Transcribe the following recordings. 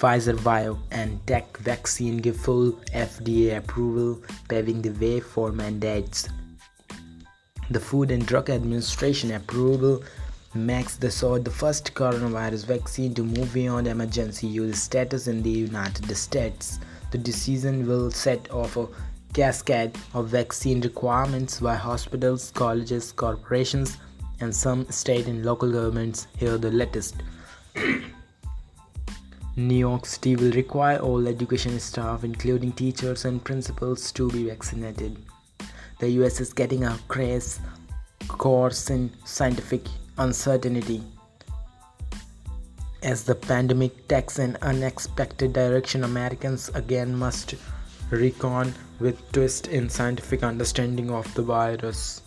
Pfizer BioNTech vaccine give full FDA approval, paving the way for mandates. The Food and Drug Administration approval makes the the first coronavirus vaccine to move beyond emergency use status in the United States. The decision will set off a cascade of vaccine requirements by hospitals, colleges, corporations, and some state and local governments. Here, the latest. New York City will require all education staff, including teachers and principals, to be vaccinated. The US is getting a crash course in scientific uncertainty. As the pandemic takes an unexpected direction, Americans again must reckon with twist in scientific understanding of the virus.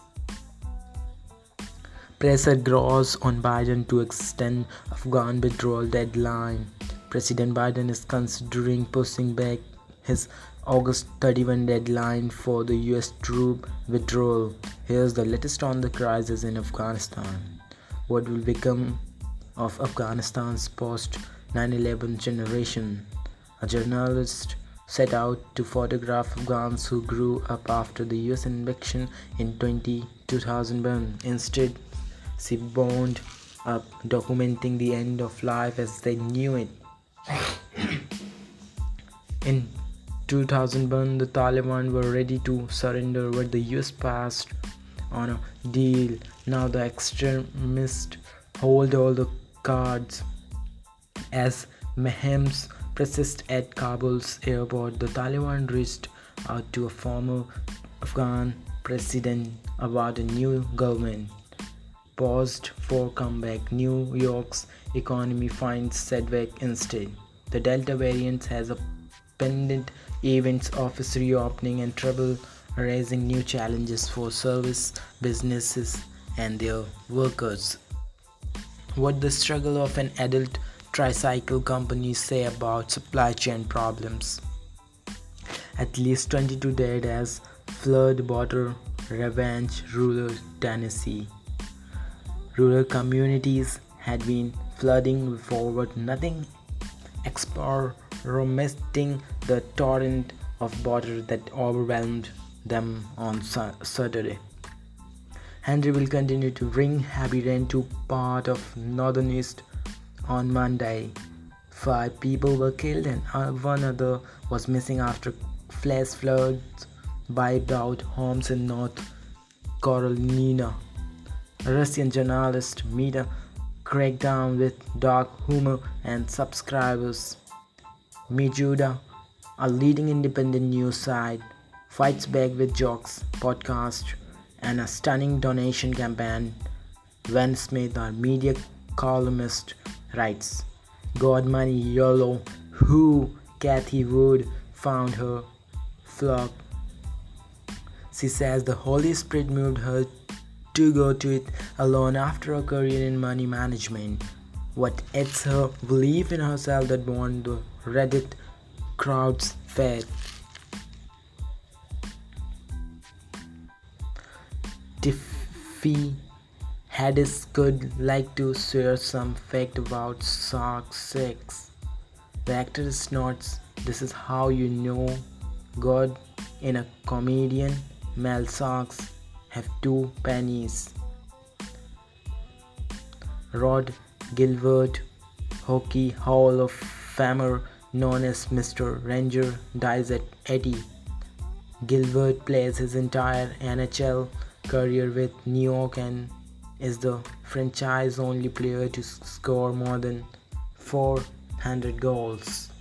Pressure grows on Biden to extend Afghan withdrawal deadline. President Biden is considering pushing back his August 31 deadline for the US troop withdrawal. Here's the latest on the crisis in Afghanistan. What will become of Afghanistan's post 9 11 generation? A journalist set out to photograph Afghans who grew up after the US invasion in 20, 2001. Instead, she bound up documenting the end of life as they knew it. In 2001, the Taliban were ready to surrender, but the US passed on a deal. Now the extremists hold all the cards. As mayhems persist at Kabul's airport, the Taliban reached out to a former Afghan president about a new government. Paused for comeback, New York's economy finds setback instead. The Delta variant has a pendant events office reopening and trouble raising new challenges for service businesses and their workers. What the struggle of an adult tricycle company say about supply chain problems? At least 22 dead as flood water revenge rural Tennessee. Rural communities had been flooding forward nothing experiencing the torrent of water that overwhelmed them on Saturday. Henri will continue to bring heavy rain to part of northern east on Monday. Five people were killed and uh, one other was missing after flash floods wiped out homes in North Carolina. Russian journalist Mita crackdown with dark humor and subscribers. Meduza, a leading independent news site, fights back with jokes, podcast, and a stunning donation campaign. Ben Smith, our media columnist, writes, God money YOLO, who Cathie Wood found her flock. She says the Holy Spirit moved her to go to it alone after a career in money management. What it's her belief in herself that won the Reddit crowd's faith. Tiffany Haddish could like to share some fact about Shark 6. The actor notes this is how you know God in a comedian. Male sharks have two pennies. Rod Gilbert, Hockey Hall of Famer known as Mr. Ranger, dies at 80. Gilbert plays his entire NHL career with New York and is the franchise only player to score more than 400 goals.